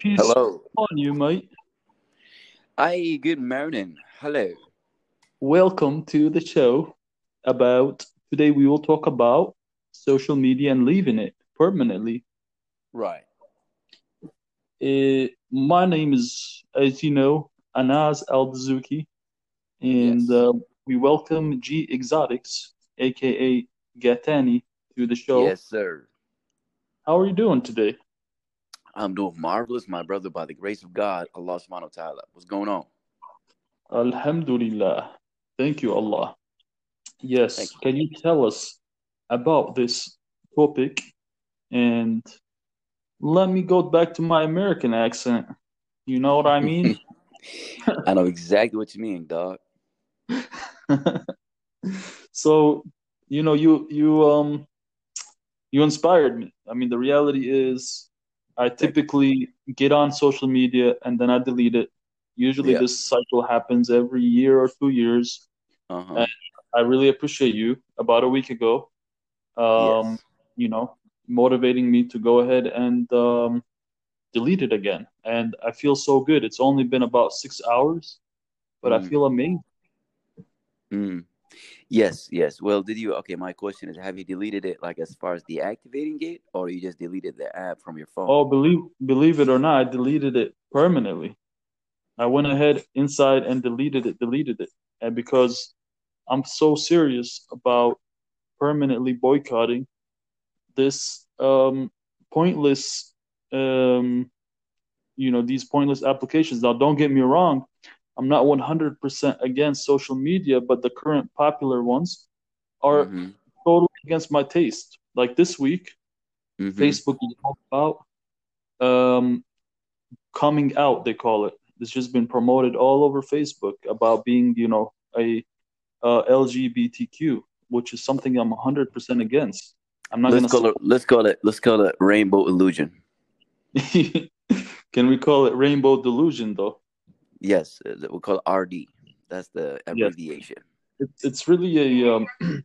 Peace Hello. on you, mate. Hi, good morning. Hello. Welcome to the show about today we will talk about social media and leaving it permanently. Right. Uh, my name is, as you know, Anaz Al Dazuki, and Yes. uh, we welcome G Exotics, aka Gatani, to the show. Yes, sir. How are you doing today? I'm doing marvelous, my brother, by the grace of God, Allah subhanahu wa ta'ala. What's going on? Alhamdulillah. Thank you, Allah. Yes, you. can you tell us about this topic? And let me go back to my American accent. You know what I mean? I know exactly what you mean, dog. So, you know, you you um you inspired me. I mean, the reality is I typically get on social media and then I delete it. Usually Yeah. this cycle happens every year or two years. Uh-huh. And I really appreciate you about a week ago, um, Yes. you know, motivating me to go ahead and um, delete it again. And I feel so good. It's only been about six hours, but I Mm, feel amazing. mm. Yes, yes. Well, did you? Okay, my question is, have you deleted it like as far as deactivating it, or you just deleted the app from your phone? Oh, believe believe it or not, I deleted it permanently. I went ahead inside and deleted it, deleted it. And because I'm so serious about permanently boycotting this um, pointless, um, you know, these pointless applications. Now, don't get me wrong, I'm not 100% against social media, but the current popular ones are Mm-hmm. totally against my taste. Like this week, Mm-hmm. Facebook is all about um, coming out, they call it. It's just been promoted all over Facebook about being, you know, a uh, LGBTQ, which is something I'm 100% against. I'm not Let's gonna call it. Let's call it. Let's call it rainbow illusion. Can we call it rainbow delusion though? Yes, uh, we'll call it RD. That's the Yes, abbreviation. it's it's really a um,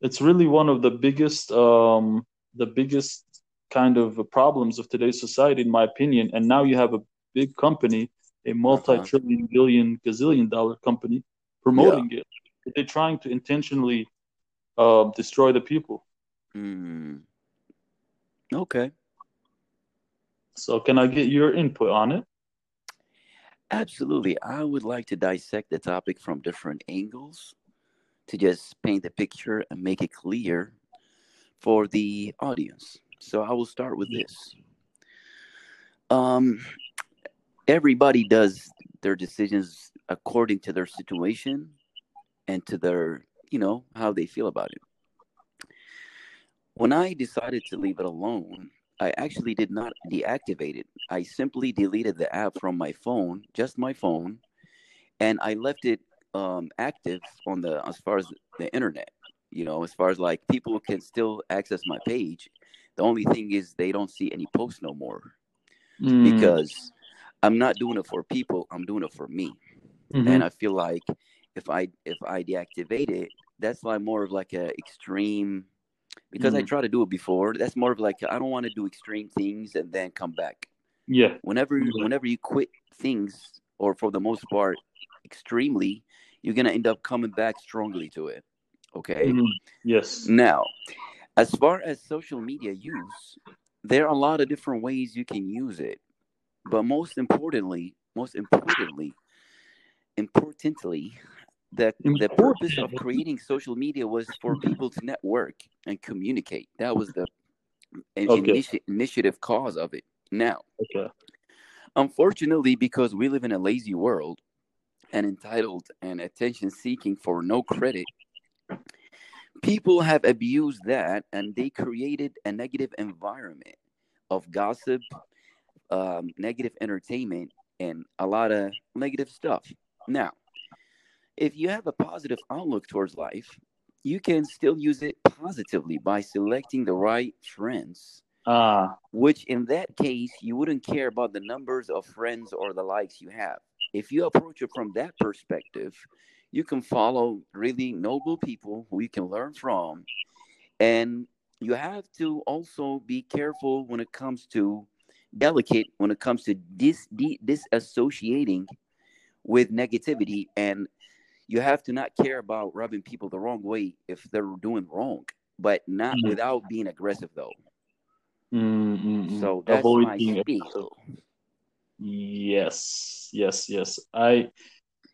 it's really one of the biggest um, the biggest kind of problems of today's society, in my opinion. And now you have a big company, a Uh-huh. multi-trillion, billion, gazillion dollar company Yeah. promoting it. They're trying to intentionally uh, destroy the people. Mm. Okay. So can I get your input on it? Absolutely. I would like to dissect the topic from different angles to just paint the picture and make it clear for the audience. So I will start with this. Um, everybody does their decisions according to their situation and to their, you know, how they feel about it. When I decided to leave it alone, I actually did not deactivate it. I simply deleted the app from my phone, just my phone, and I left it um, active on the as far as the internet. You know, as far as like people can still access my page. The only thing is they don't see any posts no more Mm, because I'm not doing it for people. I'm doing it for me, and mhm. I feel like if I if I deactivate it, that's like more of like a extreme because I try to do it before. That's more of like I don't want to do extreme things and then come back. yeah, Whenever yeah, whenever you quit things, or for the most part, extremely, you're gonna end up coming back strongly to it. Okay. mhm, yes, Now, as far as social media use, there are a lot of different ways you can use it, but most importantly, most importantly, importantly, the the purpose of creating social media was for people to network and communicate. That was the Okay, initi- initiative cause of it. Now, okay, unfortunately, because we live in a lazy world and entitled and attention seeking for no credit, people have abused that and they created a negative environment of gossip, um, negative entertainment, and a lot of negative stuff. Now, if you have a positive outlook towards life, you can still use it positively by selecting the right friends, ah, which in that case, you wouldn't care about the numbers of friends or the likes you have. If you approach it from that perspective, you can follow really noble people who you can learn from. And you have to also be careful when it comes to delicate when it comes to dis, dis disassociating with negativity and you have to not care about rubbing people the wrong way if they're doing wrong but not Mm. without being aggressive though Mm, mm, mm. so that's Avoid my being spiel Yes, yes, yes. I,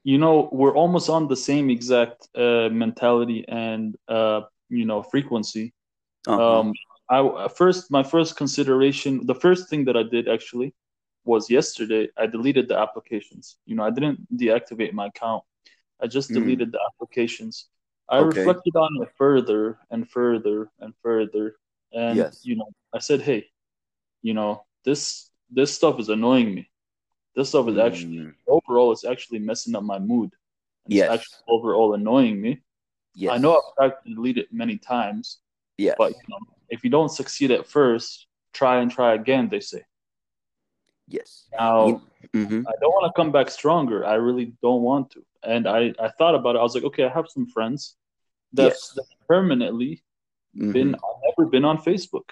you know, we're almost on the same exact uh, mentality and uh, you know frequency. uh-huh. Um, I first, my first consideration, the first thing that I did actually was yesterday. I deleted the applications. You know, I didn't deactivate my account. I just Mm. deleted the applications. I Okay. reflected on it further and further and further, and Yes. you know, I said, hey, you know, this this stuff is annoying me. This stuff is actually Mm, overall it's actually messing up my mood. And Yes. It's actually overall annoying me. yes I know I've tried to delete it many times, yes but you know, if you don't succeed at first, try and try again, they say. Yes Now mhm. I don't want to come back stronger. I really don't want to. And I, I thought about it. I was like, okay, I have some friends that, Yes. that permanently been Mhm. never been on Facebook.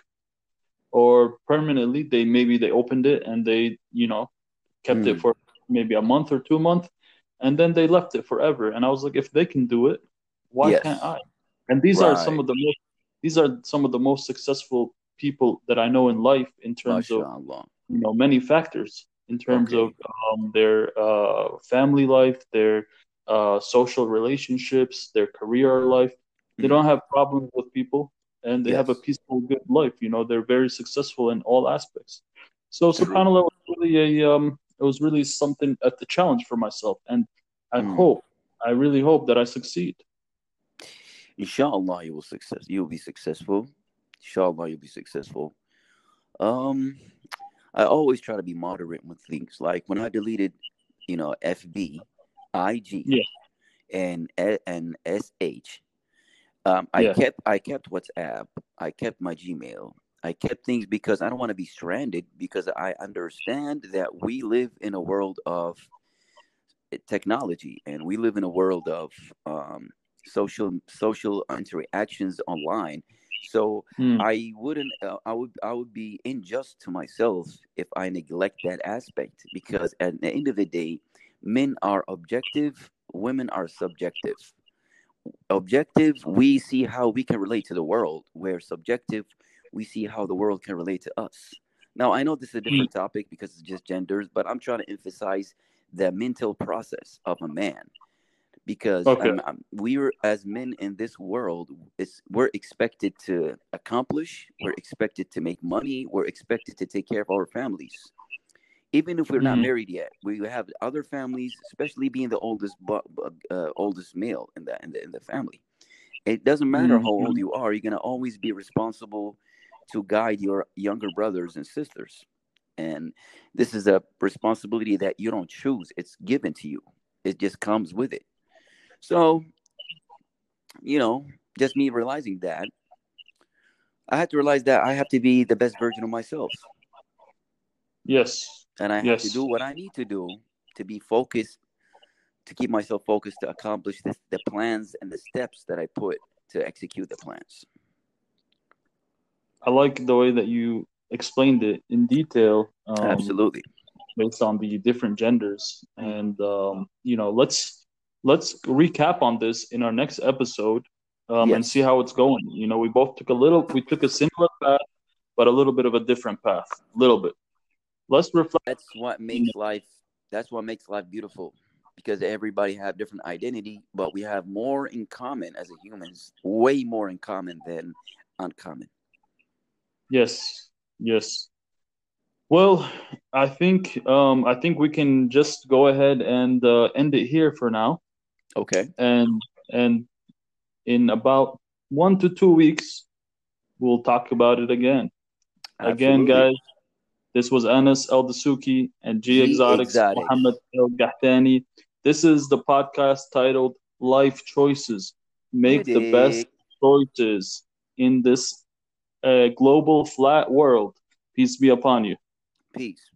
Or permanently they maybe they opened it and they, you know, kept Mm. it for maybe a month or two months and then they left it forever. And I was like, if they can do it, why Yes. can't I? And these are some of the most these are some of the most successful people that I know in life in terms of Mashallah. You know many factors in terms Okay. of um, their uh, family life, their uh, social relationships, their career life. They Mm. don't have problems with people, and they have a peaceful, good life. You know, they're very successful in all aspects. So. Subhanallah was really a um, it was really something at the challenge for myself, and I Mm. hope, I really hope that I succeed. Inshallah, you will success. You will be successful. Inshallah, you'll be successful. Um, I always try to be moderate with things. Like when I deleted, you know, FB, IG, Yeah. and and SH. Um, I Yeah. kept I kept WhatsApp. I kept my Gmail. I kept things because I don't want to be stranded because I understand that we live in a world of eh, technology and we live in a world of um, social social interactions online. So Mm. I wouldn't uh, I would I would be unjust to myself if I neglect that aspect because at the end of the day, men are objective, women are subjective. Objective, we see how we can relate to the world, where subjective, we see how the world can relate to us. Now, I know this is a different topic because it's just genders, but I'm trying to emphasize the mental process of a man because Okay. um, um, we're as men in this world it's, we're expected to accomplish we're expected to make money we're expected to take care of our families even if we're not Mhm. married yet we have other families especially being the oldest uh, oldest male in the, in the in the family it doesn't matter how old Mhm. you are you're going to always be responsible to guide your younger brothers and sisters and this is a responsibility that you don't choose it's given to you it just comes with it so, you know, just me realizing that, I had to realize that I have to be the best version of myself. Yes. And I have to do what I need to do to be focused, to keep myself focused to accomplish the, the plans and the steps that I put to execute the plans. I like the way that you explained it in detail. Um, Absolutely. based on the different genders and um, you know let's let's recap on this in our next episode um, and see how it's going. You know we both took a little we took a similar path but a little bit of a different path a little bit. Let's reflect. That's what makes life that's what makes life beautiful. Because everybody have different identity, but we have more in common as a humans, way more in common than uncommon. yes yes. Well i think um, i think we can just go ahead and uh, end it here for now Okay. and and in about one to two weeks we'll talk about it again Again, guys, this was Anas El Dasuki and G G Exotics. Mohammed El Gahtani. This is the podcast titled Life Choices. Make the best choices in this uh, global flat world. Peace be upon you. Peace.